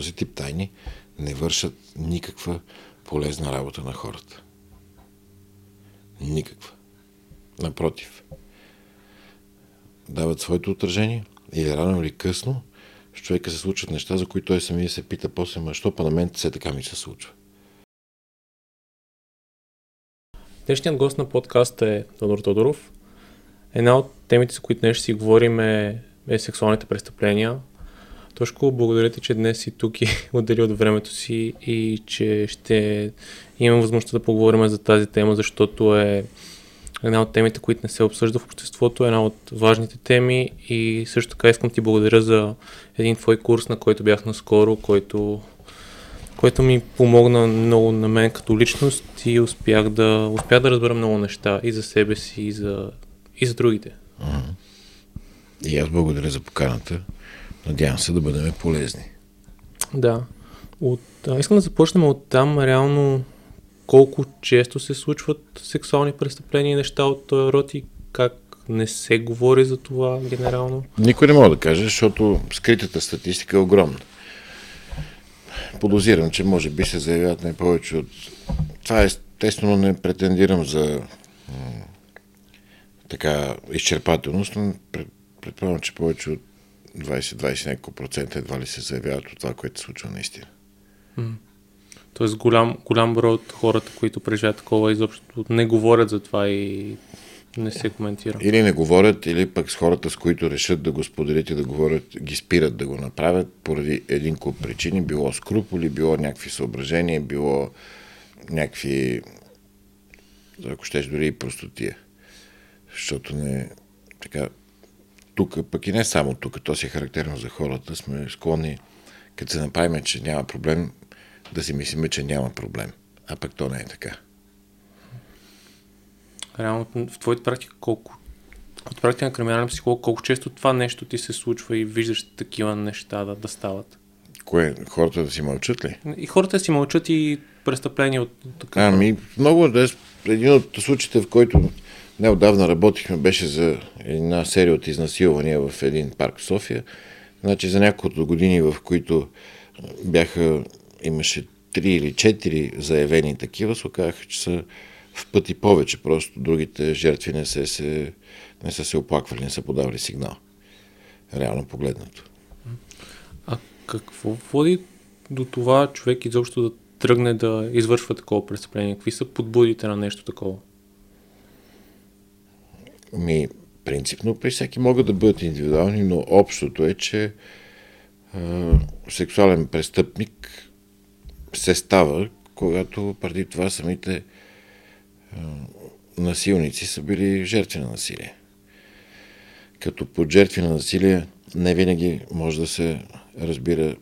Този тип тайни не вършат никаква полезна работа на хората. Никаква. Напротив. Дават своето отражение или рано или късно с човека се случват неща, за които той самия се пита после, ма що па на мен все така ми се случва. Днешният гост на подкаста е Тодор Тодоров. Една от темите, с които днес ще си говорим е, е сексуалните престъпления. Тошко, благодаря ти, че днес си тук и отдели от времето си и че ще имам възможността да поговорим за тази тема, защото е една от темите, които не се обсъжда в обществото, е една от важните теми и също така искам ти благодаря за един твой курс, на който бях наскоро, който, който ми помогна много на мен като личност и успях да, успях да разбера много неща и за себе си, и за, и за другите. И аз благодаря за поканата. Надявам се да бъдем полезни. Да. От, а, искам да започнем от там. Реално колко често се случват сексуални престъпления и неща от този род и как не се говори за това генерално? Никой не мога да каже, защото скритата статистика е огромна. Подозирам, че може би се заявяват не повече от... Това естествено не претендирам за така изчерпателност, но предполагам, че повече от 20-20 няколко процента едва ли се заявяват от това, което се случва наистина. Тоест голям, голям брой от хората, които преживяват такова, изобщо не говорят за това и не се коментира. Или не говорят, или пък с хората, с които решат да го споделят и да говорят, ги спират да го направят поради един куп причини. Било скруполи, било някакви съображения, било някакви, ако щеш, дори и простотия. Защото не, така, тук, пък и не само тук, то си е характерно за хората, сме склонни, като се направим, че няма проблем, да си мислиме, че няма проблем. А пък то не е така. Реално в твоята практика колко от практика на криминален психолог, колко често това нещо ти се случва и виждаш такива неща да, да стават? Кое? Хората да си мълчат ли? И хората си мълчат и престъпления от така. Ами, много да един от случаите, в който неодавна работихме, беше за една серия от изнасилвания в един парк в София. Значи за няколко години, в които бяха, имаше три или четири заявени такива, се оказаха, че са в пъти повече. Просто другите жертви не, се, се, не са се оплаквали, не са подавали сигнал. Реално погледнато. А какво води до това човек изобщо да тръгне да извършва такова престъпление? Какви са подбудите на нещо такова? Ми, принципно при всеки могат да бъдат индивидуални, но общото е, че а, сексуален престъпник се става, когато преди това самите а, насилници са били жертви на насилие. Като под жертви на насилие не винаги може да се разбира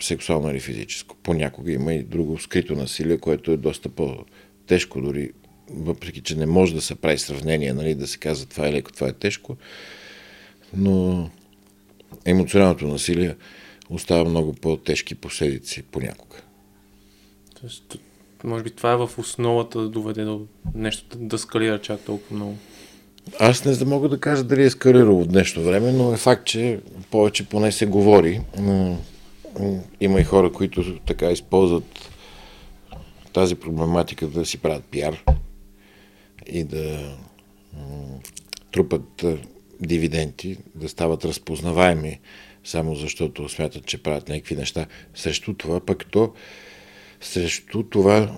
сексуално или физическо. Понякога има и друго скрито насилие, което е доста по-тежко, дори въпреки, че не може да се прави сравнение, нали, да се казва това е леко, това е тежко, но емоционалното насилие остава много по-тежки последици понякога. Тоест, може би това е в основата да доведе до нещо да, скалира чак толкова много. Аз не мога да кажа дали е скалирало в днешно време, но е факт, че повече поне се говори. Има и хора, които така използват тази проблематика да си правят пиар и да трупат дивиденти, да стават разпознаваеми, само защото смятат, че правят някакви неща. Срещу това пък то, срещу това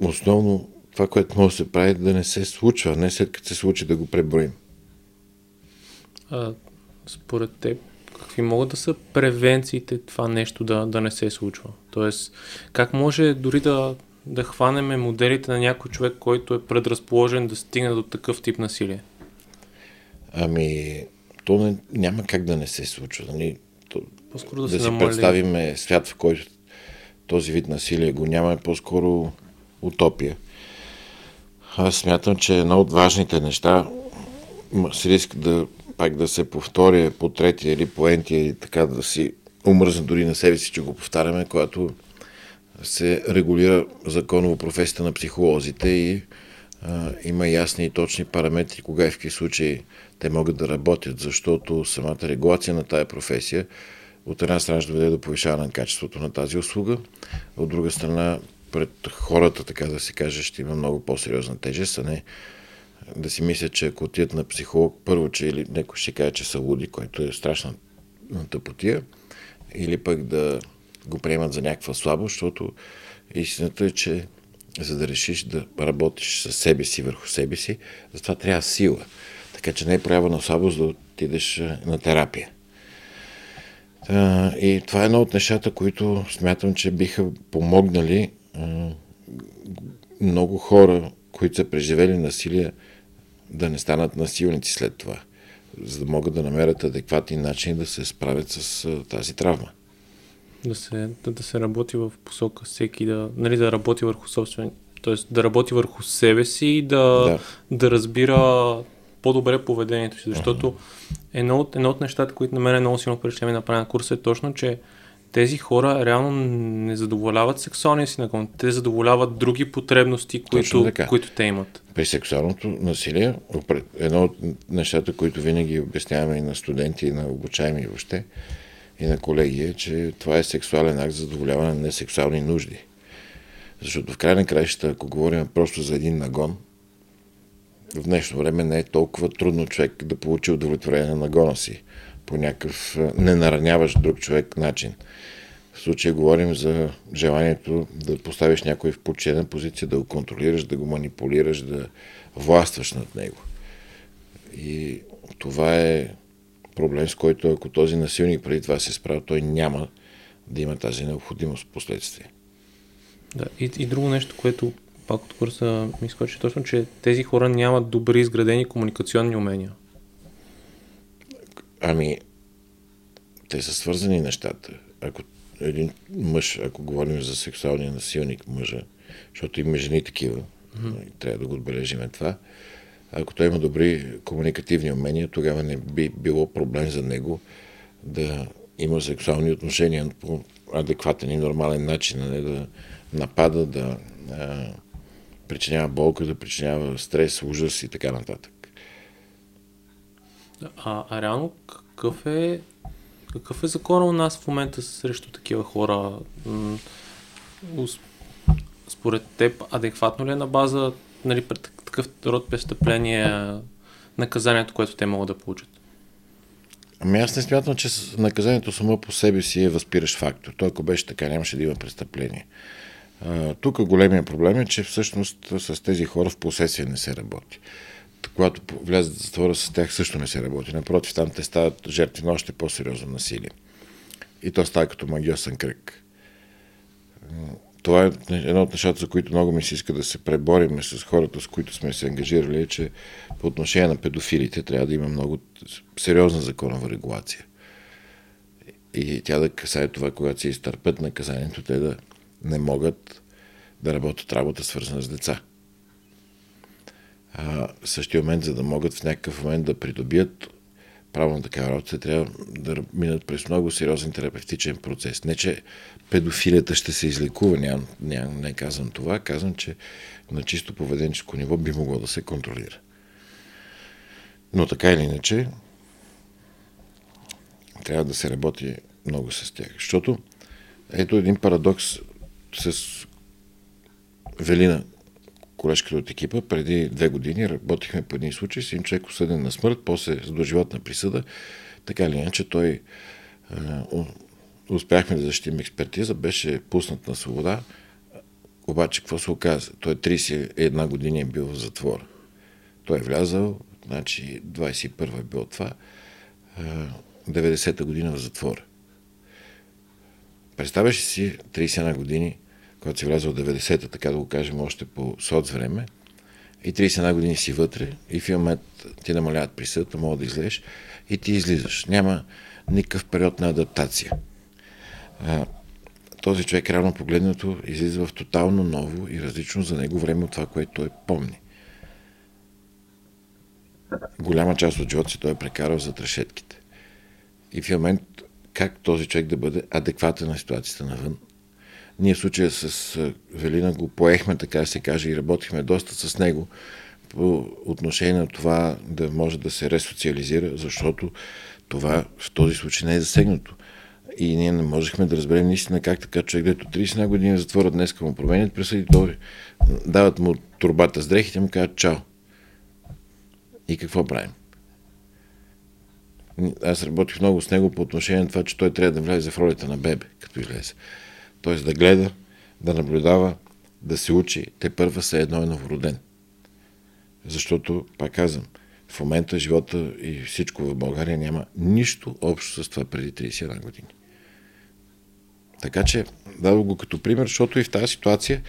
основно това, което може да се прави, да не се случва, не след като се случи да го преброим. А, според теб, какви могат да са превенциите това нещо да, да не се случва? Тоест, как може дори да, да хванеме моделите на някой човек, който е предразположен да стигне до такъв тип насилие? Ами, то не, няма как да не се случва. Нали? То, По-скоро да, да си намали. представиме свят, в който този вид насилие го няма, е по-скоро утопия. Аз смятам, че едно от важните неща, с риск да пак да се повторя по третия или по ентия и така да си умръзна дори на себе си, че го повтаряме, когато се регулира законово професията на психолозите и а, има ясни и точни параметри, кога и в какви случаи те могат да работят, защото самата регулация на тая професия от една страна ще доведе до повишаване на качеството на тази услуга, от друга страна пред хората, така да се каже, ще има много по-сериозна тежест, а не да си мислят, че ако отидат на психолог, първо, че или някой ще каже, че са луди, което е страшна тъпотия, или пък да го приемат за някаква слабост, защото истината е, че за да решиш да работиш със себе си, върху себе си, затова трябва сила. Така че не е проява на слабост да отидеш на терапия. И това е едно от нещата, които смятам, че биха помогнали много хора, които са преживели насилие, да не станат насилници след това, за да могат да намерят адекватни начини да се справят с тази травма. Да се, да, да се работи в посока всеки, да, нали, да работи върху собствен, т.е. да работи върху себе си и да, да. да разбира по-добре поведението си, защото едно от, едно от нещата, които на мен е много силно впечатление направи на курса е точно, че тези хора реално не задоволяват сексуалния си наклон, те задоволяват други потребности, които, които те имат. При сексуалното насилие, едно от нещата, които винаги обясняваме и на студенти, и на обучаеми въобще, и на колеги е, че това е сексуален акт за задоволяване на несексуални нужди. Защото в край на краищата, ако говорим просто за един нагон, в днешно време не е толкова трудно човек да получи удовлетворение на нагона си по някакъв ненараняващ друг човек начин. В случая говорим за желанието да поставиш някой в подчинена позиция, да го контролираш, да го манипулираш, да властваш над него. И това е проблем, с който ако този насилник преди това се справя, той няма да има тази необходимост в последствие. Да, и, и друго нещо, което пак от курса ми изкочи точно, че тези хора нямат добри изградени комуникационни умения. Ами, те са свързани нещата. Ако един мъж, ако говорим за сексуалния насилник мъжа, защото има жени такива, mm-hmm. трябва да го отбележим това, ако той има добри комуникативни умения, тогава не би било проблем за него да има сексуални отношения по адекватен и нормален начин, а не да напада, да а, причинява болка, да причинява стрес, ужас и така нататък. А, а реално какъв е, какъв е закон у нас в момента срещу такива хора? Според теб адекватно ли е на база нали, такъв род престъпление наказанието, което те могат да получат? Ами аз не смятам, че наказанието само по себе си е възпиращ фактор. Той ако беше така, нямаше да има престъпление. тук големия проблем е, че всъщност с тези хора в последствие не се работи. Когато влязат в затвора, с тях също не се работи. Напротив, там те стават жертви на още по-сериозно насилие. И то става като магиосен кръг това е едно от нещата, за които много ми се иска да се пребориме с хората, с които сме се ангажирали, е, че по отношение на педофилите трябва да има много сериозна законова регулация. И тя да касае това, когато се изтърпят наказанието, те да не могат да работят работа, свързана с деца. А, в същия момент, за да могат в някакъв момент да придобият право на такава работа, трябва да минат през много сериозен терапевтичен процес. Не, че педофилията ще се излекува, ням, ням, не казвам това, казвам, че на чисто поведенческо ниво би могло да се контролира. Но така или иначе, трябва да се работи много с тях. Защото ето един парадокс с Велина, колежката от екипа, преди две години работихме по един случай с един човек осъден на смърт, после с доживотна присъда. Така или иначе той успяхме да защитим експертиза, беше пуснат на свобода, обаче какво се оказа? Той 31 години е бил в затвора. Той е влязал, значи 21 е бил това, 90-та година в затвора. Представяш си 31 години, когато си влязъл в 90-та, така да го кажем, още по соц време, и 31 години си вътре, и в момент ти намаляват присъдата, мога да излезеш, и ти излизаш. Няма никакъв период на адаптация а, този човек рано погледнато излиза в тотално ново и различно за него време от това, което той помни. Голяма част от живота си той е прекарал за решетките. И в момент как този човек да бъде адекватен на ситуацията навън. Ние в случая с Велина го поехме, така се каже, и работихме доста с него по отношение на това да може да се ресоциализира, защото това в този случай не е засегнато И ние не можехме да разберем наистина как така човек, дето 30 години затвора днес му променят присъди, той дават му турбата с дрехите му казват чао. И какво правим? Аз работих много с него по отношение на това, че той трябва да влезе в ролята на бебе, като излезе. Тоест да гледа, да наблюдава, да се учи. Те първа са едно е новороден. Защото, пак казвам, в момента живота и всичко в България няма нищо общо с това преди 31 години. Така че дадох го като пример, защото и в тази ситуация,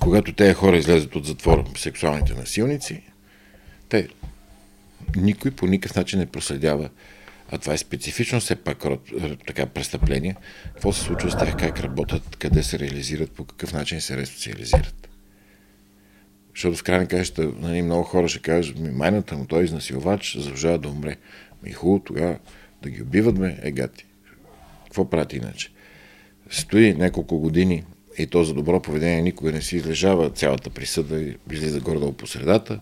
когато тези хора излезат от затвора, сексуалните насилници, те никой по никакъв начин не проследява, а това е специфично все пак така престъпление, какво се случва с тях, как работят, къде се реализират, по какъв начин се ресоциализират. Защото в крайна каща нали, много хора ще кажат, ми майната му, той е изнасилвач, заслужава да умре. Ми хубаво тогава да ги убиват ме, е гати. Какво прати иначе? Стои няколко години и то за добро поведение никога не си излежава цялата присъда излиза горе-долу по средата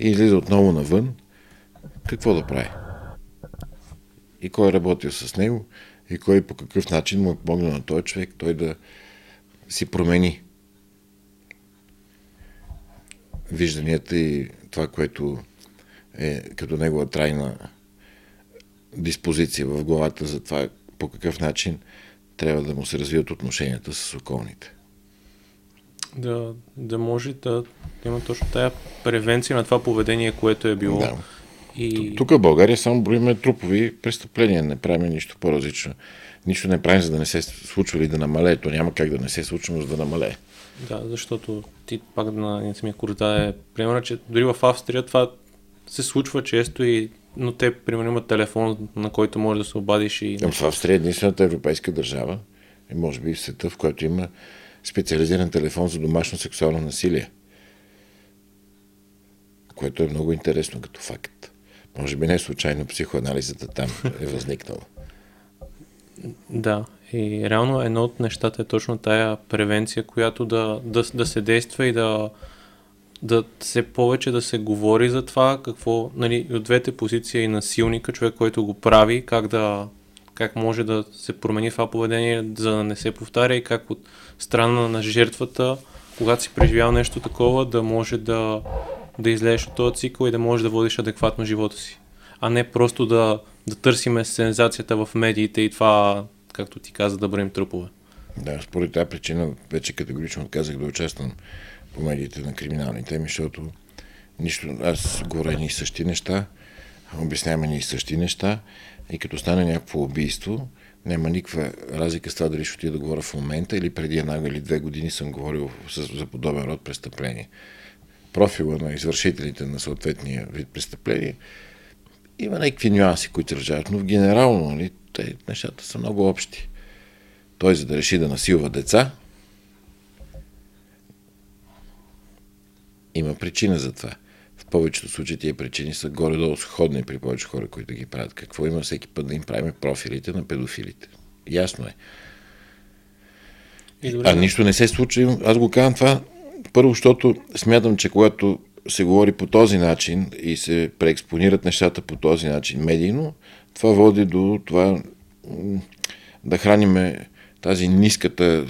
и излиза отново навън. Какво да прави? И кой е работил с него и кой по какъв начин му е помогнал на този човек той да си промени вижданията и това, което е като негова трайна диспозиция в главата за това по какъв начин трябва да му се развият отношенията с околните. Да, да може да има точно тая превенция на това поведение, което е било. Да. И... Тук в България само броиме трупови престъпления, не правим нищо по-различно. Нищо не правим, за да не се случва или да намалее. То няма как да не се случва, но за да намалее. Да, защото ти пак на самия курс да е примерно, че дори в Австрия това се случва често и но те, примерно, имат телефон, на който може да се обадиш и... В Австрия е единствената европейска държава, и може би в света, в който има специализиран телефон за домашно сексуално насилие. Което е много интересно като факт. Може би не случайно психоанализата там е възникнала. Да, и реално едно от нещата е точно тая превенция, която да, да, да се действа и да, да се повече да се говори за това, какво, нали, от двете позиции и насилника, човек, който го прави, как да, как може да се промени това поведение, за да не се повтаря и как от страна на жертвата, когато си преживял нещо такова, да може да, да излезеш от този цикъл и да можеш да водиш адекватно живота си. А не просто да, да търсиме сензацията в медиите и това както ти каза, да броим трупове. Да, според тази причина вече категорично отказах да участвам по медиите на криминални теми, защото нищо, аз говоря едни и същи неща, обяснявам едни и същи неща и като стане някакво убийство, няма никаква разлика с това дали ще отида да говоря в момента или преди една или две години съм говорил за подобен род престъпление. Профила на извършителите на съответния вид престъпление има някакви нюанси, които разжават, но в генерално нали, те, нещата са много общи. Той, за да реши да насилва деца, има причина за това. В повечето случаи тия причини са горе-долу сходни при повече хора, които ги правят. Какво има всеки път да им правим профилите на педофилите? Ясно е. А нищо не се случва. Аз го казвам това първо, защото смятам, че когато се говори по този начин и се преекспонират нещата по този начин медийно, това води до това да храниме тази ниската,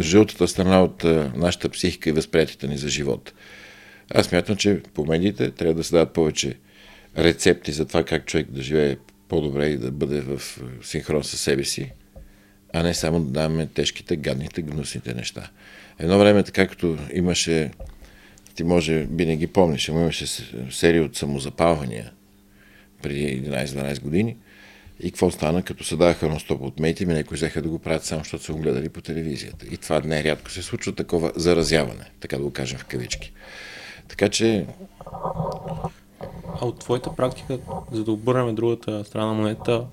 жълтата страна от нашата психика и възприятията ни за живот. Аз мятам, че по медиите трябва да се дадат повече рецепти за това как човек да живее по-добре и да бъде в синхрон със себе си, а не само да даваме тежките, гадните, гнусните неща. Едно време, така като имаше, ти може би не ги помниш, имаше серия от самозапалвания преди 11-12 години. И какво стана, като се даваха на стоп от мейти, ми някои взеха да го правят само, защото са го гледали по телевизията. И това не рядко се случва такова заразяване, така да го кажем в кавички. Така че... А от твоята практика, за да обърнем другата страна на монета,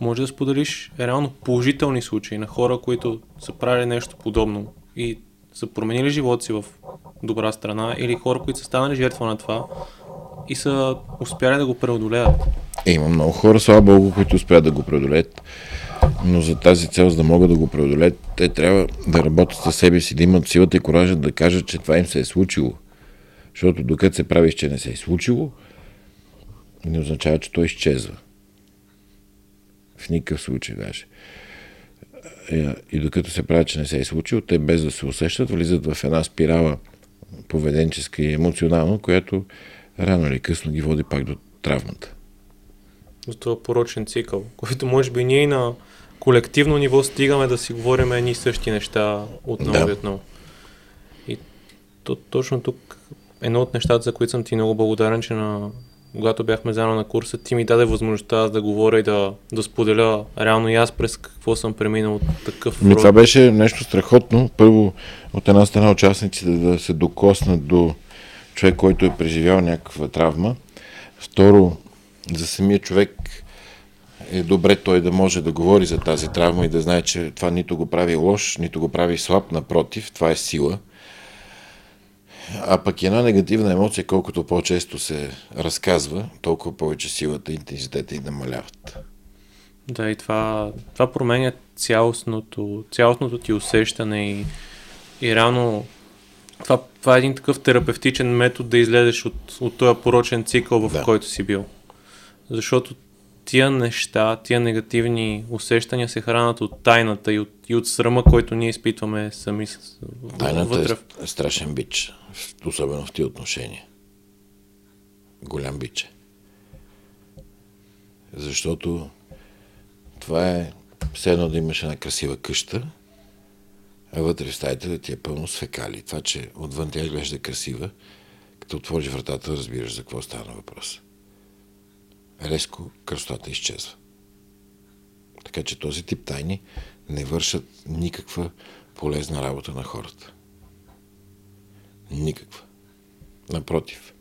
може да споделиш реално положителни случаи на хора, които са правили нещо подобно и са променили живота си в добра страна или хора, които са станали жертва на това и са успяли да го преодолеят. Е, има много хора, слава Богу, които успяват да го преодолеят. Но за тази цел, за да могат да го преодолеят, те трябва да работят със себе си, да имат силата и коража да кажат, че това им се е случило. Защото докато се правиш, че не се е случило, не означава, че той изчезва. В никакъв случай даже. Е, и докато се правят, че не се е случило, те без да се усещат, влизат в една спирала поведенческа и емоционална, която рано или късно ги води пак до травмата. За това порочен цикъл, който може би ние на колективно ниво стигаме да си говорим едни и същи неща отново да. и отново. И то, точно тук едно от нещата, за които съм ти много благодарен, че на, когато бяхме заедно на курса, ти ми даде възможността да говоря и да, да споделя реално и аз през какво съм преминал от такъв ми, Това беше нещо страхотно. Първо, от една страна участниците да се докоснат до човек, който е преживял някаква травма. Второ, за самия човек е добре той да може да говори за тази травма и да знае, че това нито го прави лош, нито го прави слаб, напротив, това е сила. А пък една негативна емоция, колкото по-често се разказва, толкова повече силата и интензитета и намаляват. Да, и това, това променя цялостното, цялостното ти усещане и, и реално това, това е един такъв терапевтичен метод да излезеш от, от този порочен цикъл, в да. който си бил. Защото тия неща, тия негативни усещания се хранат от тайната и от, и от срама, който ние изпитваме сами Тайната вътре. е страшен бич, особено в тия отношения. Голям бич е. Защото това е все едно да имаш една красива къща, а вътре в стаята да ти е пълно с фекали. Това, че отвън тя изглежда красива, като отвориш вратата, разбираш за какво стана въпрос резко красотата изчезва. Така че този тип тайни не вършат никаква полезна работа на хората. Никаква. Напротив.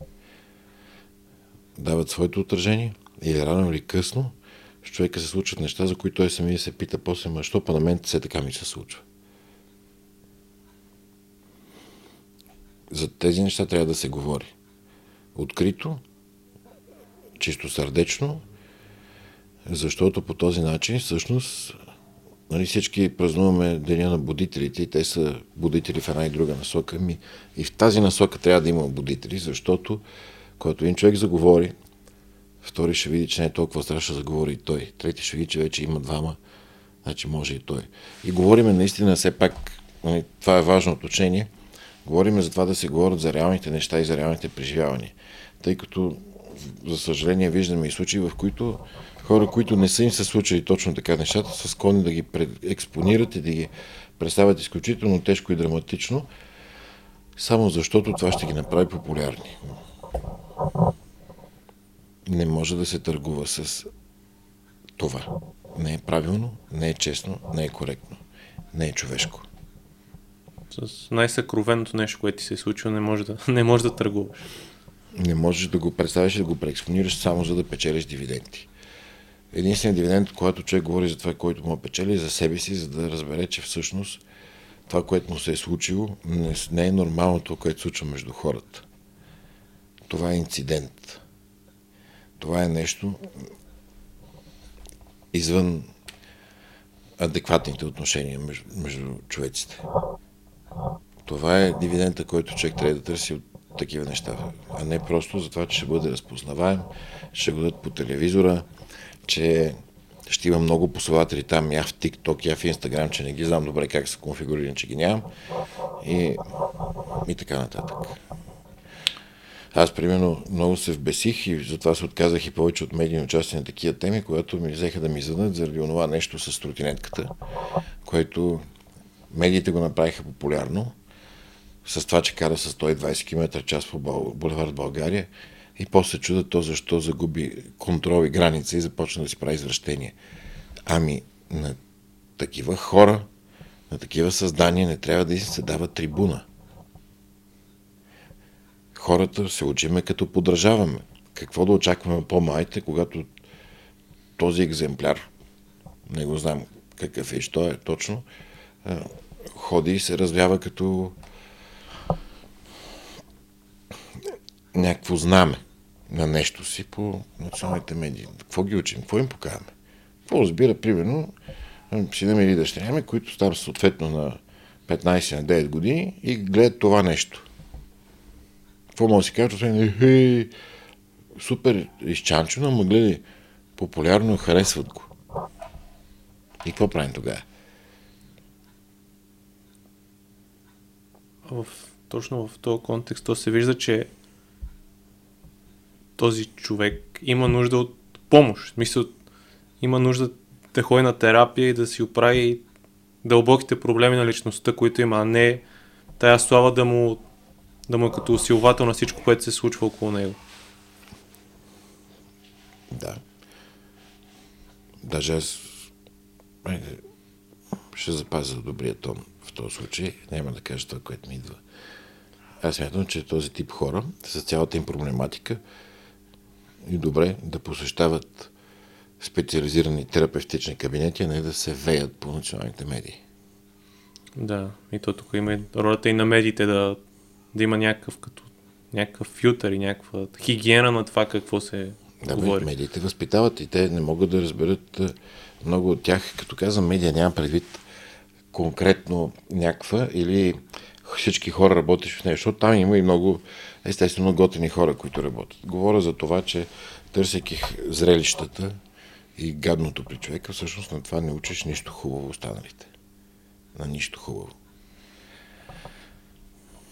Дават своето отражение или рано или късно с човека се случват неща, за които той самия се пита после, ма що па на мен все така ми се случва. За тези неща трябва да се говори. Открито чисто сърдечно, защото по този начин всъщност нали, всички празнуваме Деня на будителите и те са будители в една и друга насока. Ми, и в тази насока трябва да има будители, защото когато един човек заговори, втори ще види, че не е толкова страшно да заговори и той. Трети ще види, че вече има двама, значи може и той. И говориме наистина все пак, нали, това е важно уточнение, говориме за това да се говорят за реалните неща и за реалните преживявания. Тъй като за съжаление, виждаме и случаи, в които хора, които не са им се случили точно така нещата, са склонни да ги експонират и да ги представят изключително тежко и драматично, само защото това ще ги направи популярни. Не може да се търгува с това. Не е правилно, не е честно, не е коректно, не е човешко. С най-съкровеното нещо, което ти се е случило, не може да, не може да търгуваш не можеш да го представиш и да го преекспонираш само за да печелиш дивиденти. Единственият дивиденд, когато човек говори за това, който му печели, за себе си, за да разбере, че всъщност това, което му се е случило, не, не е нормалното, което случва между хората. Това е инцидент. Това е нещо извън адекватните отношения между, между човеците. Това е дивидента, който човек трябва да търси от такива неща, а не просто за това, че ще бъде разпознаваем, ще го дадат по телевизора, че ще има много последователи там, я в TikTok, я в Instagram, че не ги знам добре как са конфигурирани, че ги нямам. И, и така нататък. Аз, примерно, много се вбесих и затова се отказах и повече от медийни участия на такива теми, когато ми взеха да ми зададат заради онова нещо с тротинетката, което медиите го направиха популярно. С това, че кара с 120 км час по булевард България и после чуда то защо загуби контрол и граница и започна да си прави извращение. Ами на такива хора, на такива създания не трябва да се дава трибуна. Хората се учиме като подражаваме. Какво да очакваме по-малите, когато този екземпляр, не го знам какъв е и що е точно, ходи и се развява като някакво знаме на нещо си по националните медии. Какво ги учим? Какво им покаваме? Какво разбира, примерно, сина или дъщеря ми, които стават съответно на 15 на 9 години и гледат това нещо. Какво може да си кажат? Е, супер изчанчено, ама гледай, популярно харесват го. И какво правим тогава? В, точно в този контекст то се вижда, че този човек има нужда от помощ. Мисля, има нужда да ходи на терапия и да си оправи дълбоките проблеми на личността, които има, а не тая слава да му, да му е като усилвател на всичко, което се случва около него. Да. Даже аз ще запазя добрия тон в този случай. Няма да кажа това, което ми идва. Аз смятам, че този тип хора с цялата им проблематика и добре да посещават специализирани терапевтични кабинети, а не да се веят по националните медии. Да, и то тук има ролята и на медиите да, да има някакъв като някакъв филтър и някаква хигиена на това какво се да, говори. медиите възпитават и те не могат да разберат много от тях. Като казвам медия, няма предвид конкретно някаква или всички хора работиш в нея, защото там има и много естествено готини хора, които работят. Говоря за това, че търсейки зрелищата и гадното при човека, всъщност на това не учиш нищо хубаво останалите. На нищо хубаво.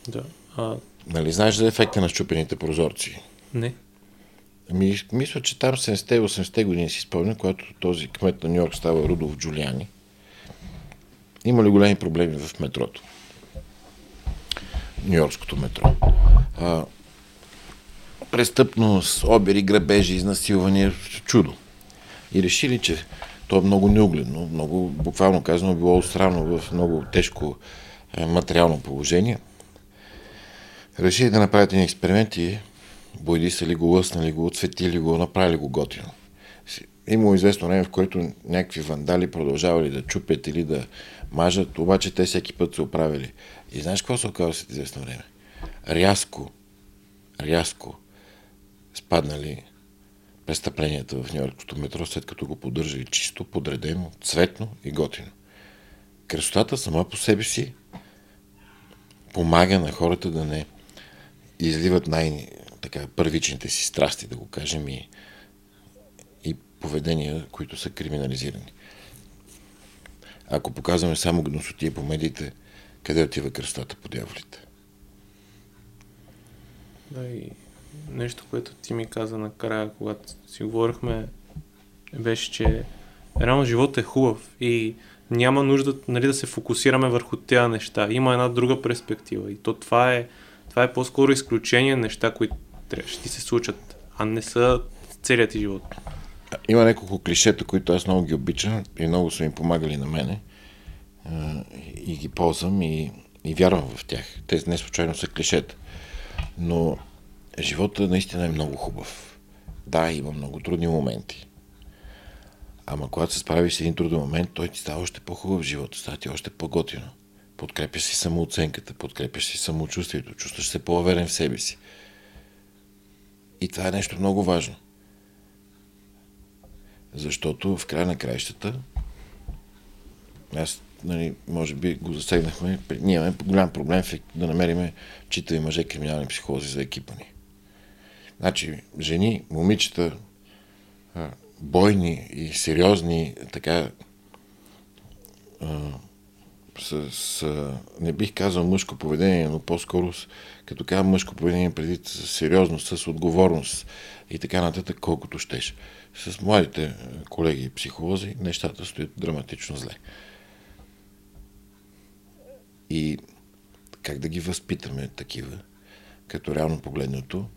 Да. А... Нали знаеш за ефекта на щупените прозорци? Не. Ами, мисля, че там 70-80 години си спомня, когато този кмет на Нью Йорк става Рудолф Джулиани. Има ли големи проблеми в метрото? Нью-Йоркското метро. А, престъпност, обери, грабежи, изнасилвания, чудо. И решили, че то е много неугледно, много, буквално казано, било отстранно в много тежко е, материално положение. Решили да направят един експеримент и бойди са ли го, лъснали го, отсветили го, направили го готино. Имало известно време, в което някакви вандали продължавали да чупят или да мажат, обаче те всеки път се оправили. И знаеш какво се оказва след известно време? Рязко, рязко спаднали престъпленията в Нью-Йоркското метро, след като го поддържали чисто, подредено, цветно и готино. Красотата сама по себе си помага на хората да не изливат най- така, първичните си страсти, да го кажем, и, и поведения, които са криминализирани. Ако показваме само гносотия по медиите, къде отива кръстата по дяволите? Да, и нещо, което ти ми каза накрая, когато си говорихме, беше, че реално животът е хубав и няма нужда нали, да се фокусираме върху тези неща. Има една друга перспектива и то това е, това е по-скоро изключение неща, които ще ти се случат, а не са целият ти живот. Има няколко клишета, които аз много ги обичам и много са ми помагали на мене и ги ползвам и, и вярвам в тях. Те не случайно са клишета. Но живота наистина е много хубав. Да, има много трудни моменти. Ама когато се справиш с един труден момент, той ти става още по-хубав в живота, става ти още по-готино. Подкрепяш си самооценката, подкрепяш си самочувствието, чувстваш се по-уверен в себе си. И това е нещо много важно. Защото в края на краищата, аз, нали, може би го засегнахме, ние имаме голям проблем да намериме читави мъже криминални психолози за екипа ни. Значи, жени, момичета, бойни и сериозни, така, с, с, не бих казал мъжко поведение, но по-скоро като казвам мъжко поведение преди с сериозност, с отговорност и така нататък, колкото щеш. С младите колеги и психолози нещата стоят драматично зле. И как да ги възпитаме такива, като реално погледнато,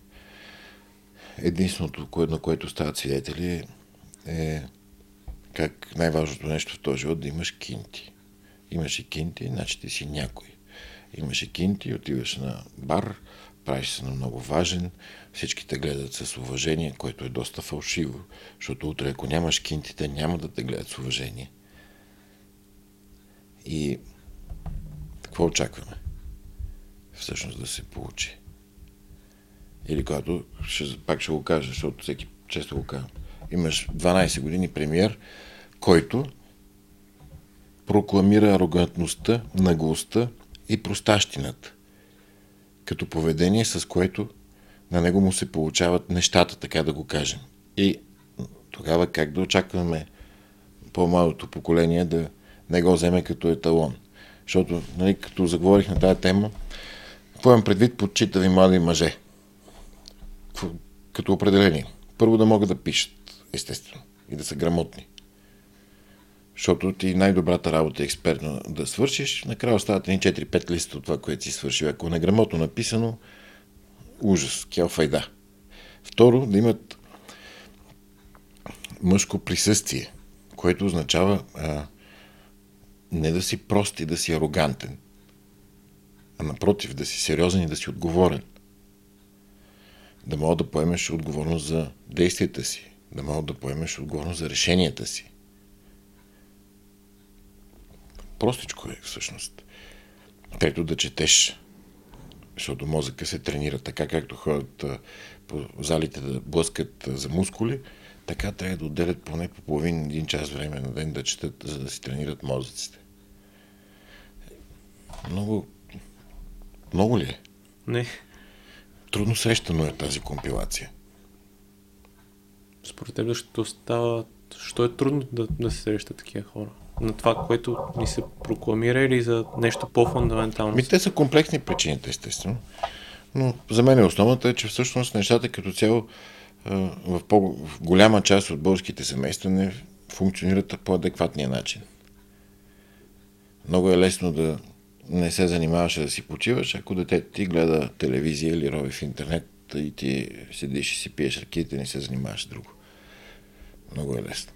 единственото, на което стават свидетели е как най-важното нещо в този живот да имаш кинти. Имаш и кинти, значи ти си някой. Имаш и кинти, отиваш на бар, правиш се на много важен, всички те гледат с уважение, което е доста фалшиво, защото утре, ако нямаш кинти, те няма да те гледат с уважение. И какво очакваме? Всъщност да се получи. Или когато, ще, пак ще го кажа, защото всеки често го казвам, имаш 12 години премиер, който прокламира арогантността, наглостта и простащината като поведение, с което на него му се получават нещата, така да го кажем. И тогава как да очакваме по-малото поколение да не го вземе като еталон. Защото, нали, като заговорих на тази тема, какво имам предвид под читави млади мъже? Като определение. Първо да могат да пишат, естествено, и да са грамотни. Защото ти най-добрата работа е експертно да свършиш, накрая остават ни 4-5 листа от това, което си свършил. Ако е неграмотно написано, ужас, кял файда. Второ, да имат мъжко присъствие, което означава а, не да си прост и да си арогантен, а напротив, да си сериозен и да си отговорен. Да мога да поемеш отговорност за действията си, да мога да поемеш отговорност за решенията си. Простичко е всъщност. Трето да четеш, защото мозъка се тренира така, както ходят по залите да блъскат за мускули, така трябва да отделят поне по половин един час време на ден да четат, за да си тренират мозъците. Много... Много ли е? Не. Трудно срещано е тази компилация. Според теб, защо става... Защо е трудно да, да се срещат такива хора? На това, което ни се прокламира или за нещо по-фундаментално? Ми, те са комплексни причините, естествено. Но за мен е основната е, че всъщност нещата като цяло в по-голяма част от българските семейства не функционират по адекватния начин. Много е лесно да не се занимаваш да си почиваш, ако детето ти гледа телевизия или рови в интернет и ти седиш и си пиеш ръките, не се занимаваш друго. Много е лесно.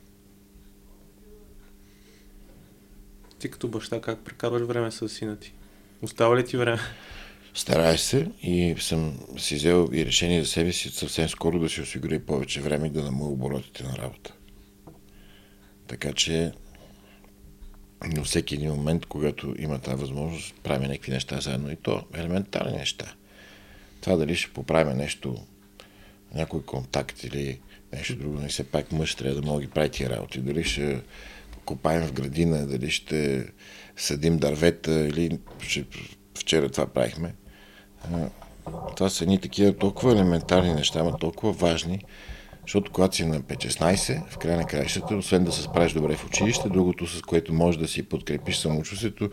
Ти като баща как прекарваш време с сина ти? Остава ли ти време? Старая се и съм си взел и решение за себе си съвсем скоро да си осигури повече време и да намаля оборотите на работа. Така че но всеки един момент, когато има тази възможност, правим някакви неща заедно и то елементарни неща. Това дали ще поправим нещо, някой контакт или нещо друго, не все пак мъж трябва да мога да прави тия работи. Дали ще копаем в градина, дали ще съдим дървета или ще... вчера това правихме. Това са едни такива толкова елементарни неща, но толкова важни, защото когато си на 5-16, в края на краищата, освен да се справиш добре в училище, другото с което можеш да си подкрепиш самочувствието,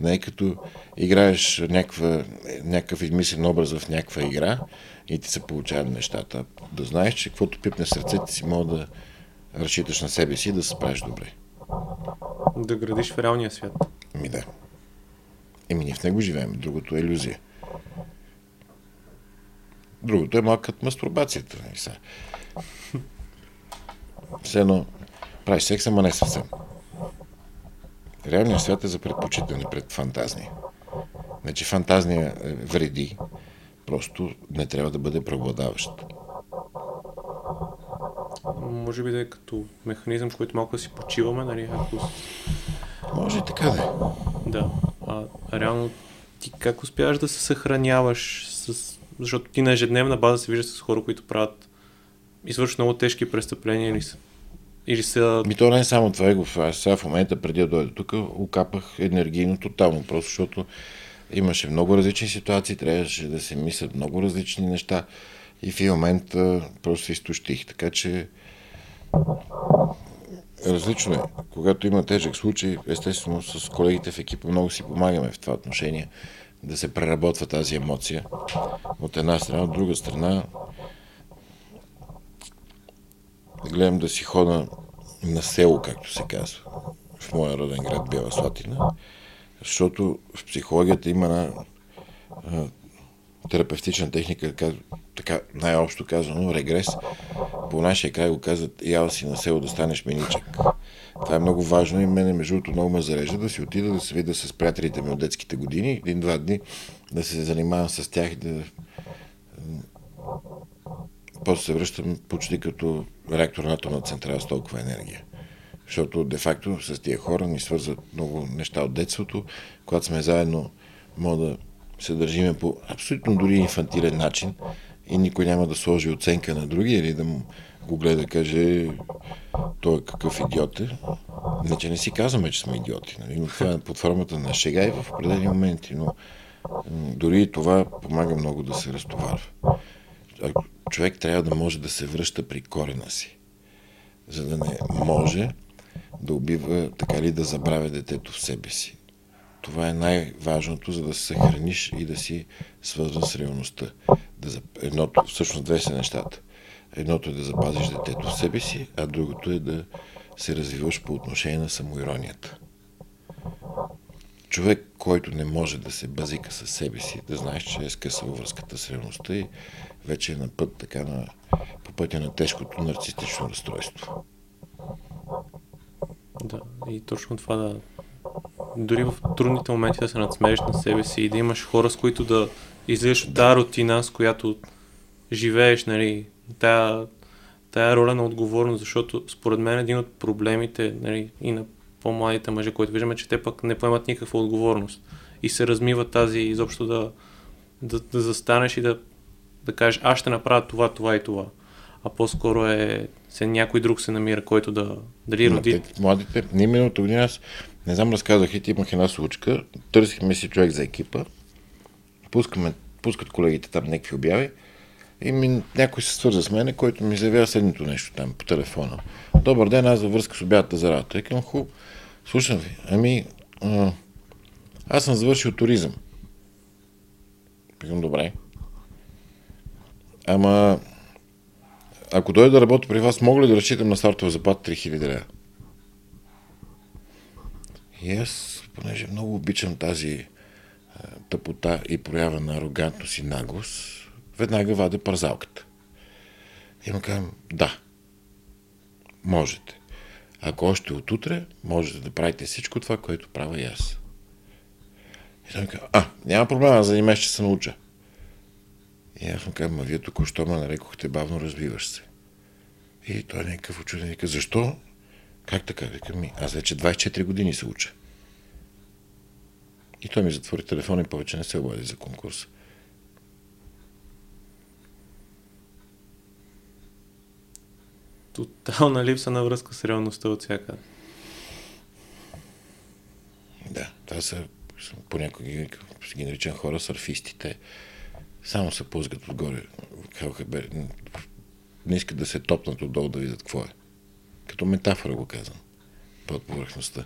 не е като играеш някаква, някакъв измислен образ в някаква игра и ти се получават нещата. Да знаеш, че каквото пипне сърцето си, мога да разчиташ на себе си и да се справиш добре. Да градиш в реалния свят. Ми да. Еми ние в него живеем, другото е иллюзия. Другото е малко като мастурбацията. Все едно правиш секс, ама не съвсем. Реалният свят е за предпочитане пред фантазния. Значи фантазния е вреди, просто не трябва да бъде преобладаващ. Може би да е като механизъм, който малко да си почиваме, нали? Ако... Може и така да е. Да. А, а реално ти как успяваш да се съхраняваш с... Защото ти на ежедневна база се виждаш с хора, които правят извършват много тежки престъпления или са или са... Ми то не е само това, го. Аз сега в момента, преди да дойда тук, окапах енергийно тотално, просто защото имаше много различни ситуации, трябваше да се мислят много различни неща и в един момент просто изтощих. Така че различно е. Когато има тежък случай, естествено с колегите в екипа много си помагаме в това отношение да се преработва тази емоция. От една страна, от друга страна, гледам да си хода на село, както се казва, в моя роден град Бела Слатина, защото в психологията има една терапевтична техника, така най-общо казано, регрес. По нашия край го казват, яла си на село да станеш миничък. Това е много важно и мене, между другото, много ме зарежда да си отида да се видя с приятелите ми от детските години, един-два дни да се занимавам с тях и да после се връщам почти като реактор на атомна централа с толкова енергия. Защото де-факто с тия хора ни свързват много неща от детството, когато сме заедно, мога да се държиме по абсолютно дори инфантилен начин и никой няма да сложи оценка на други или да го гледа да каже той е какъв идиот е. Не, че не си казваме, че сме идиоти, нали? но това е под формата на шега и в определени моменти, но дори и това помага много да се разтоварва човек трябва да може да се връща при корена си. За да не може да убива, така ли да забравя детето в себе си. Това е най-важното, за да се съхраниш и да си свързан с реалността. Да, едното, всъщност две са нещата. Едното е да запазиш детето в себе си, а другото е да се развиваш по отношение на самоиронията. Човек, който не може да се базика със себе си, да знаеш, че е скъсал връзката с реалността и вече е на път така на, по пътя на тежкото нарцистично разстройство. Да, и точно това да дори в трудните моменти да се надсмееш на себе си и да имаш хора, с които да излизаш от тази рутина, с която живееш, нали, тая, тая роля на отговорност, защото според мен един от проблемите нали, и на по-младите мъже, които виждаме, че те пък не поемат никаква отговорност и се размива тази изобщо да, да, да застанеш и да, да кажеш аз ще направя това, това и това. А по-скоро е се някой друг се намира, който да дали роди. Младите, ние миналата година аз не знам, разказах и ти, имах една случка, търсихме си човек за екипа, пускаме, пускат колегите там някакви обяви и ми, някой се свърза с мене, който ми заявява следното нещо там по телефона. Добър ден, аз във връзка с обядата за работа. Викам, хубаво, слушам ви. Ами, а, аз съм завършил туризъм. Викам, добре. Ама, ако дойда да работя при вас, мога ли да разчитам на стартова заплата 3000 лева? И аз, понеже много обичам тази а, тъпота и проява на арогантност и наглост, веднага вадя парзалката. И му казвам, да, можете. Ако още от утре, можете да правите всичко това, което правя и аз. И той ми казва, а, няма проблема, за един ще се науча. И аз му казвам, ма вие току-що ме нарекохте бавно развиваш се. И той е някакъв очуден. Вика, защо? Как така? Вика ми, аз вече 24 години се уча. И той ми затвори телефона и повече не се обади за конкурс. Тотална липса на връзка с реалността от всяка. Да, това са понякога ги, ги наричам хора сърфистите. Само се пускат отгоре. Не искат да се топнат отдолу да видят какво е. Като метафора го казвам. Под повърхността.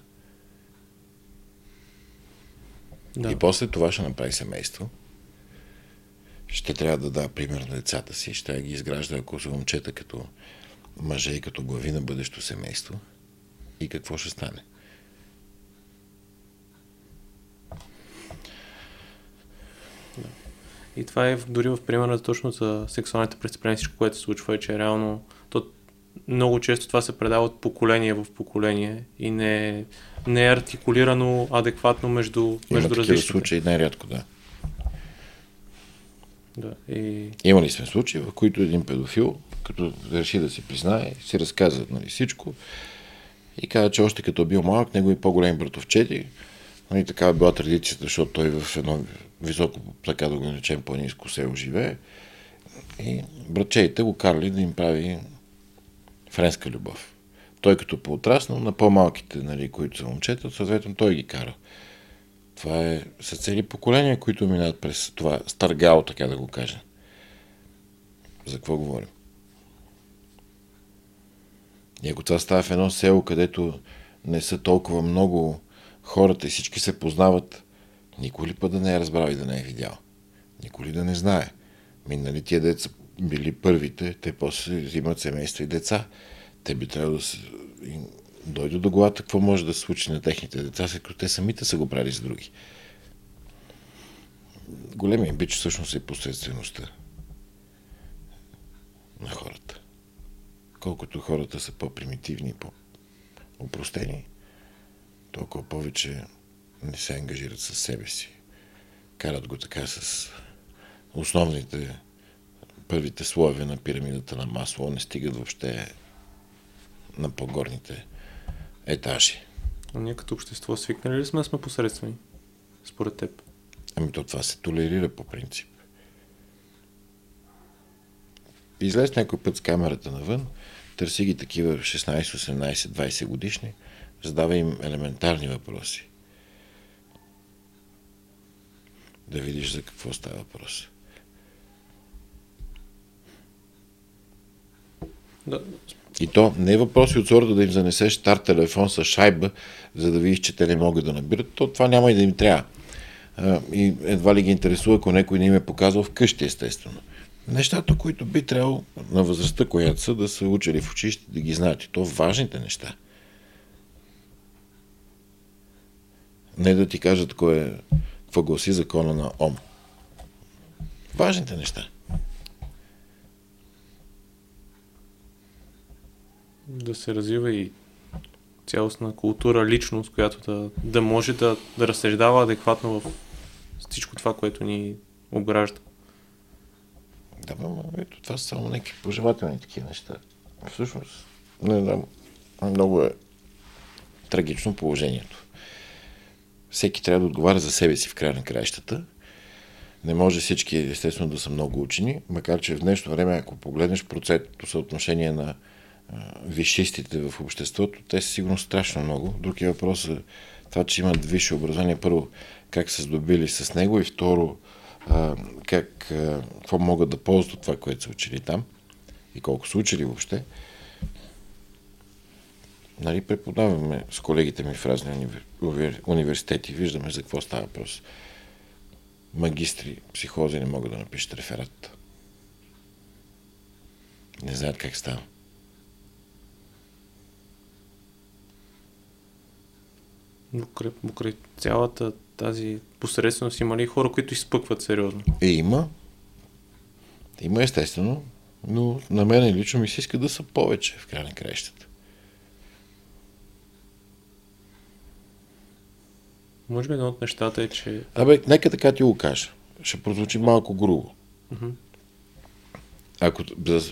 Да. И после това ще направи семейство. Ще трябва да дава пример на децата си. Ще ги изгражда, ако са момчета, като мъже и като глави на бъдещо семейство. И какво ще стане? И това е дори в примера точно за сексуалните престъпления, всичко, което се случва, е, че реално то много често това се предава от поколение в поколение и не, не е артикулирано адекватно между, между различните. случаи, най-рядко, да. Да, и... Имали сме случаи, в които един педофил, като реши да си признае, си разказа нали, всичко и каза, че още като бил малък, негови по-големи братовчети, нали, такава била традицията, защото той в едно високо, така да го наречем, по-низко село живее, и братчеите го карали да им прави френска любов. Той като поотраснал на по-малките, нали, които са момчета, съответно той ги кара. Това е са цели поколения, които минават през това старгало, така да го кажа. За какво говорим? И ако това става в едно село, където не са толкова много хората и всички се познават, никой ли път да не е разбрал и да не е видял? Никой ли да не знае? Минали тия деца били първите, те после взимат семейства и деца. Те би трябвало да се дойдат до главата какво може да се случи на техните деца, след като те самите са го правили с други. Големия бич всъщност е посредствеността на хората. Колкото хората са по-примитивни, по-опростени, толкова повече не се ангажират със себе си. Карат го така с основните първите слоеве на пирамидата на масло, не стигат въобще на по-горните етажи. А ние като общество свикнали ли сме сме посредствени? Според теб? Ами то това се толерира по принцип. Излез някой път с камерата навън, търси ги такива 16, 18, 20 годишни, задава им елементарни въпроси. Да видиш за какво става въпрос. Да, И то не е въпрос от сорта да им занесеш стар телефон с шайба, за да видиш, че те не могат да набират. То това няма и да им трябва. И едва ли ги интересува, ако някой не им е показал вкъщи, естествено. Нещата, които би трябвало на възрастта, която са, да са учили в училище, да ги знаят. И то важните неща. Не да ти кажат кое, какво гласи закона на ОМ. Важните неща. Да се развива и цялостна култура, личност, която да, да може да, да разсъждава адекватно в всичко това, което ни обгражда. Да, но ето това са само някакви пожелателни такива неща. Всъщност, не знам, много е трагично положението. Всеки трябва да отговаря за себе си в края на краищата. Не може всички, естествено, да са много учени, макар че в днешно време, ако погледнеш процентното съотношение на висшистите в обществото, те са сигурно страшно много. Друг е въпрос е това, че имат висше образование. Първо, как са здобили с него и второ, как, какво могат да ползват от това, което са учили там и колко са учили въобще. Нали, преподаваме с колегите ми в разни университети, виждаме за какво става въпрос. Магистри, психози не могат да напишат реферат. Не знаят как става. Покрай, покрай цялата тази посредственост има ли хора, които изпъкват сериозно? Е, има. Има естествено, но на мен лично ми се иска да са повече в край на краищата. Може би едно от нещата е, че... Абе, нека така ти го кажа. Ще прозвучи малко грубо. Uh-huh. Ако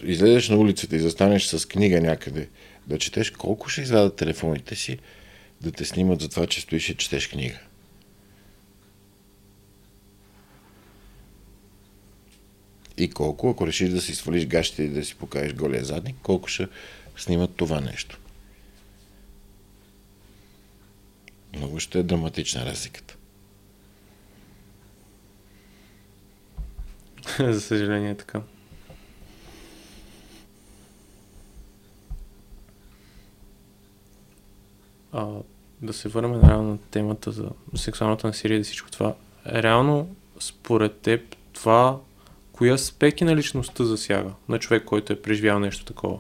излезеш на улицата и застанеш с книга някъде да четеш, колко ще извадат телефоните си да те снимат за това, че стоиш и четеш книга? И колко, ако решиш да си свалиш гащите и да си покажеш голия задник, колко ще снимат това нещо? Много ще е драматична разликата. За съжаление е така. А, да се върнем реално на темата за сексуалната насилие и всичко това. Реално, според теб, това кои аспекти на личността засяга на човек, който е преживял нещо такова?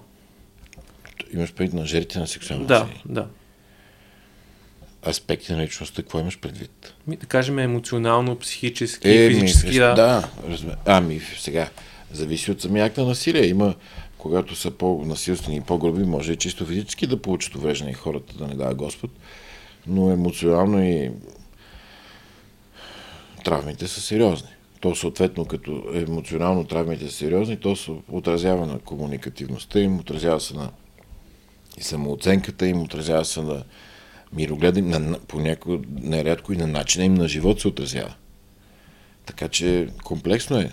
Имаш предвид на жертвите на сексуална Да, насилие? да. Аспекти на личността, какво имаш предвид? Ми, да кажем емоционално, психически, Е, физически, ми, да. Да, разбира. Ами, сега, зависи от самия акт на насилие. Има, когато са по-насилствени и по-груби, може и чисто физически да получат увреждане и хората, да не дава Господ, но емоционално и травмите са сериозни. То съответно, като емоционално травмите са сериозни, то се отразява на комуникативността им, отразява се на и самооценката им, отразява се на мирогледа им, на, понякога нерядко и на начина им на живот се отразява. Така че комплексно е.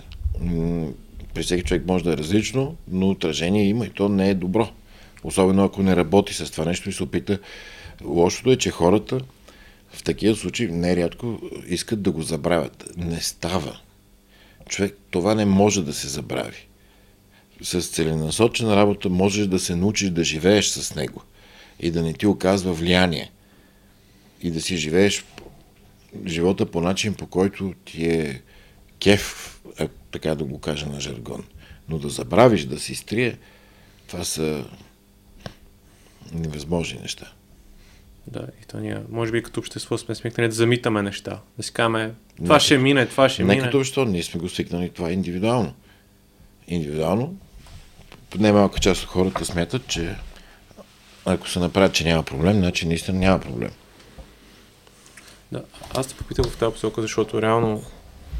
При всеки човек може да е различно, но отражение има и то не е добро. Особено ако не работи с това нещо и се опита. Лошото е, че хората в такива случаи нерядко искат да го забравят. Не става. Човек, това не може да се забрави. С целенасочена работа можеш да се научиш да живееш с него и да не ти оказва влияние и да си живееш живота по начин, по който ти е кеф, ако така да го кажа на жаргон. Но да забравиш, да си стрие, това са невъзможни неща. Да, и то ние, може би като общество сме смикнали да замитаме неща. Да си казваме, това ще мине, това ще Не мине. като защо, ние сме го свикнали това е индивидуално. Индивидуално, немалка част от хората смятат, че ако се направят, че няма проблем, значи наистина няма проблем. Да, аз те попитах в тази посока, защото реално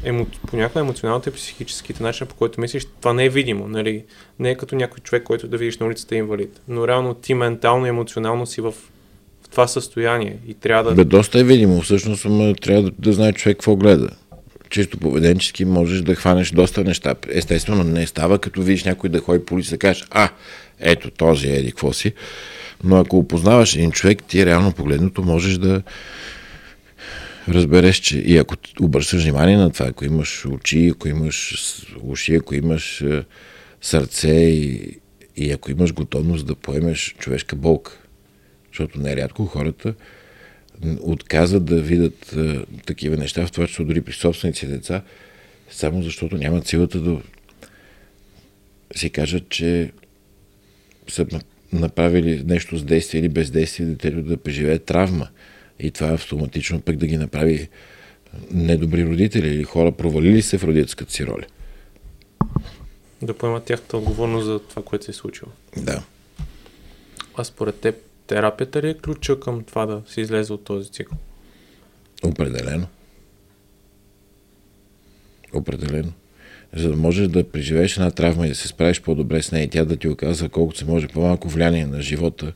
емо, понякога емоционалните и психическите начина, по който мислиш, това не е видимо, нали? Не е като някой човек, който да видиш на улицата е инвалид. Но реално ти ментално и емоционално си в, това състояние и трябва да... Бе, доста е видимо. Всъщност трябва да, да знае човек какво гледа. Чисто поведенчески можеш да хванеш доста неща. Естествено, не става, като видиш някой да ходи по улица да кажеш, а, ето този еди, какво си. Но ако опознаваш един човек, ти реално погледното можеш да разбереш, че и ако обръщаш внимание на това, ако имаш очи, ако имаш уши, ако имаш е, сърце и И ако имаш готовност да поемеш човешка болка, защото нерядко хората отказват да видят а, такива неща, в това число дори при собственици деца, само защото нямат силата да си кажат, че са направили нещо с действие или бездействие, детето да преживее травма. И това автоматично пък да ги направи недобри родители или хора провалили се в родителската си роля. Да поемат тяхната отговорност за това, което се е случило. Да. А според теб, терапията ли е ключа към това да се излезе от този цикъл? Определено. Определено. За да можеш да преживееш една травма и да се справиш по-добре с нея и тя да ти оказва колкото се може по-малко влияние на живота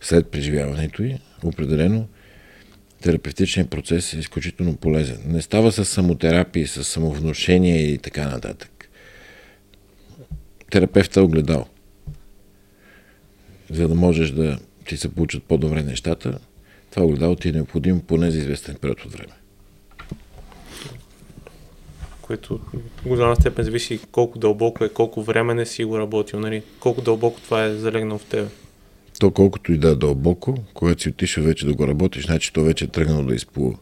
след преживяването й, определено терапевтичният процес е изключително полезен. Не става с самотерапия, с самовнушение и така нататък. Терапевта е огледал. За да можеш да ти се получат по-добре нещата, това огледало ти е необходимо поне за известен период от време. Което в голяма степен зависи колко дълбоко е, колко време не си го работил, нали? колко дълбоко това е залегнало в тебе. То колкото и да е дълбоко, когато си отишъл вече да го работиш, значи то вече е тръгнало да изплува.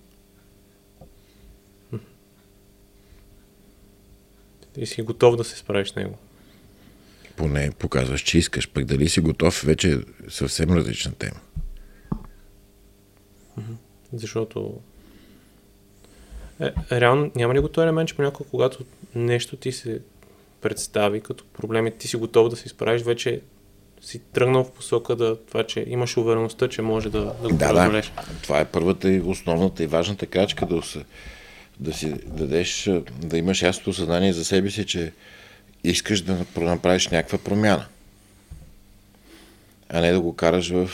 И си готов да се справиш с него. Поне показваш, че искаш. Пък дали си готов, вече е съвсем различна тема. Защото е, реално няма ли го този елемент, че понякога, когато нещо ти се представи като проблеми, ти си готов да се изправиш, вече си тръгнал в посока да това, че имаш увереността, че може да, да го Да, преодолеш. да. Това е първата и основната и важната крачка да, се, да си дадеш, да имаш ясното съзнание за себе си, че искаш да направиш някаква промяна. А не да го караш в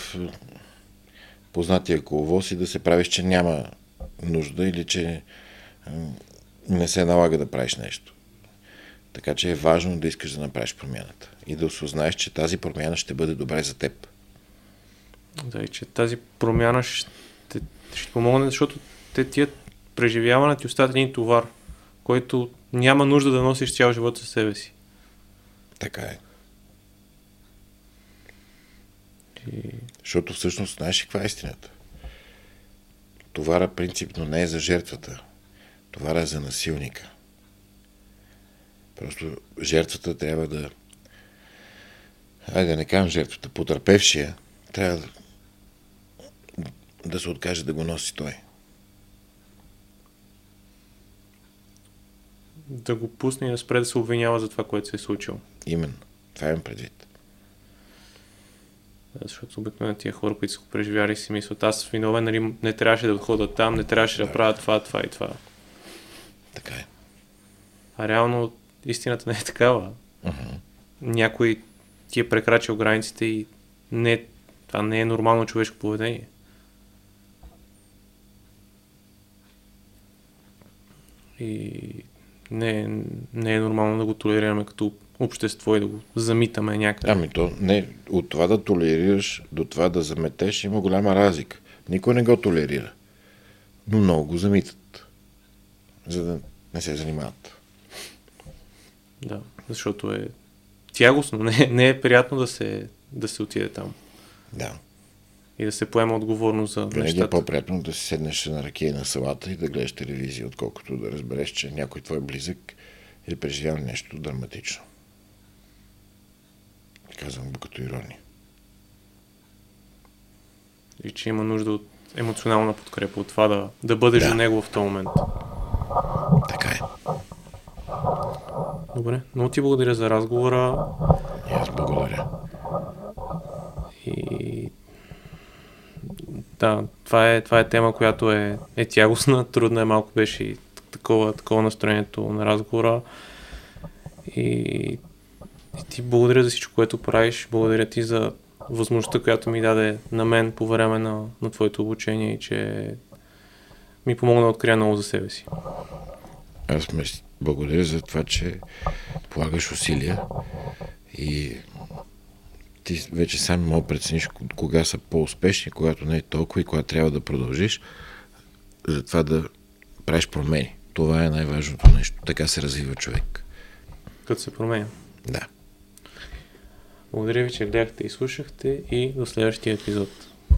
познатия коловоз и да се правиш, че няма нужда или че не се налага да правиш нещо. Така че е важно да искаш да направиш промяната и да осознаеш, че тази промяна ще бъде добре за теб. Да, и че тази промяна ще, ще помогне, защото те тия преживявания ти оставят един товар, който няма нужда да носиш цял живот със себе си. Така е. И... Защото всъщност знаеш каква е истината? Товара принципно не е за жертвата. Товара е за насилника. Просто жертвата трябва да... Айде да не кажем жертвата. Потърпевшия трябва да, да се откаже да го носи той. Да го пусне и да спре да се обвинява за това, което се е случило. Именно. Това имам предвид. Защото обикновено тия хора, които са го преживяли, си мислят, аз виновен, нали, не трябваше да ходя там, не трябваше да, да правя това, това и това. Така е. А реално истината не е такава. Uh-huh. Някой ти е прекрачил границите и не, това не е нормално човешко поведение. И не, не е нормално да го толерираме като общество и да го замитаме някъде. Ами то не, от това да толерираш до това да заметеш има голяма разлика. Никой не го толерира. Но много го замитат. За да не се занимават. Да, защото е тягостно. Не, не е приятно да се, да се отиде там. Да. И да се поема отговорност за Винаги е нещата. по-приятно да си седнеш на ракия на салата и да гледаш телевизия, отколкото да разбереш, че някой твой близък е преживял нещо драматично. Казвам го като ирония. И че има нужда от емоционална подкрепа, от това да, да бъдеш Да. за него в този момент. Така е. Добре, много ти благодаря за разговора. Аз благодаря. и да, това е, това е тема, която е, е тягостна, трудна е, малко беше и такова, такова настроението на разговора. И, и ти благодаря за всичко, което правиш, благодаря ти за възможността, която ми даде на мен по време на, на твоето обучение и че ми помогна да открия много за себе си. Аз ме благодаря за това, че полагаш усилия и ти вече сам мога прецениш кога са по-успешни, когато не е толкова и кога трябва да продължиш, за това да правиш промени. Това е най-важното нещо. Така се развива човек. Като се променя. Да. Благодаря ви, че гледахте и слушахте и до следващия епизод.